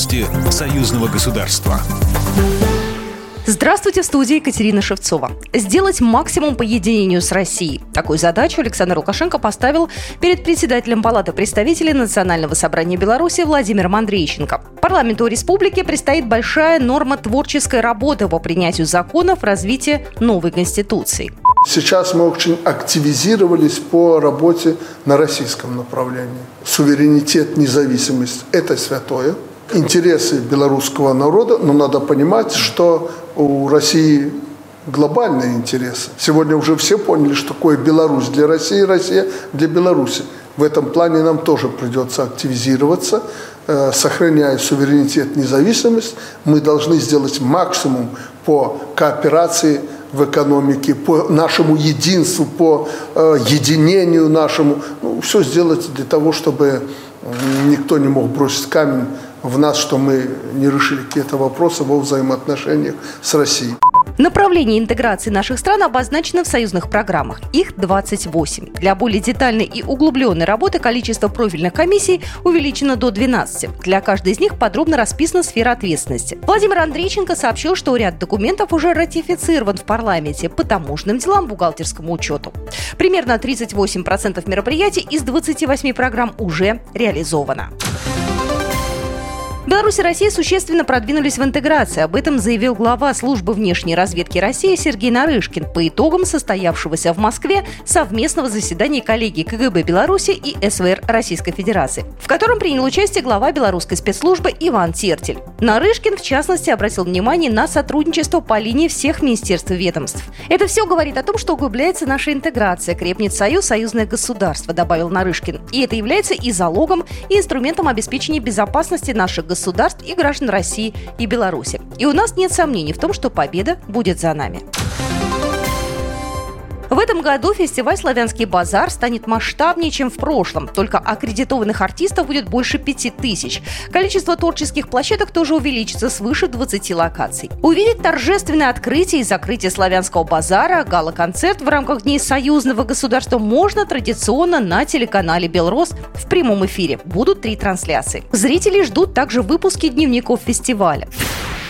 Новости союзного государства. Здравствуйте, в студии Екатерина Шевцова. Сделать максимум по единению с Россией. Такую задачу Александр Лукашенко поставил перед председателем Палаты представителей Национального собрания Беларуси Владимиром Андрейченко. Парламенту республики предстоит большая норма творческой работы по принятию законов развития новой Конституции. Сейчас мы очень активизировались по работе на российском направлении. Суверенитет, независимость – это святое. Интересы белорусского народа, но надо понимать, что у России глобальные интересы. Сегодня уже все поняли, что такое Беларусь для России, Россия для Беларуси. В этом плане нам тоже придется активизироваться, э, сохраняя суверенитет, независимость. Мы должны сделать максимум по кооперации в экономике, по нашему единству, по э, единению нашему. Ну, все сделать для того, чтобы никто не мог бросить камень в нас, что мы не решили какие-то вопросы во взаимоотношениях с Россией. Направление интеграции наших стран обозначено в союзных программах. Их 28. Для более детальной и углубленной работы количество профильных комиссий увеличено до 12. Для каждой из них подробно расписана сфера ответственности. Владимир Андрейченко сообщил, что ряд документов уже ратифицирован в парламенте по таможенным делам, бухгалтерскому учету. Примерно 38% мероприятий из 28 программ уже реализовано. Беларусь и Россия существенно продвинулись в интеграции. Об этом заявил глава службы внешней разведки России Сергей Нарышкин по итогам состоявшегося в Москве совместного заседания коллегии КГБ Беларуси и СВР Российской Федерации, в котором принял участие глава белорусской спецслужбы Иван Тертель. Нарышкин, в частности, обратил внимание на сотрудничество по линии всех министерств и ведомств. Это все говорит о том, что углубляется наша интеграция, крепнет союз, союзное государство, добавил Нарышкин. И это является и залогом, и инструментом обеспечения безопасности наших государств и граждан России и Беларуси. И у нас нет сомнений в том, что победа будет за нами. Этом году фестиваль «Славянский базар» станет масштабнее, чем в прошлом. Только аккредитованных артистов будет больше пяти тысяч. Количество творческих площадок тоже увеличится свыше 20 локаций. Увидеть торжественное открытие и закрытие «Славянского базара», гала-концерт в рамках Дней союзного государства можно традиционно на телеканале «Белрос» в прямом эфире. Будут три трансляции. Зрители ждут также выпуски дневников фестиваля.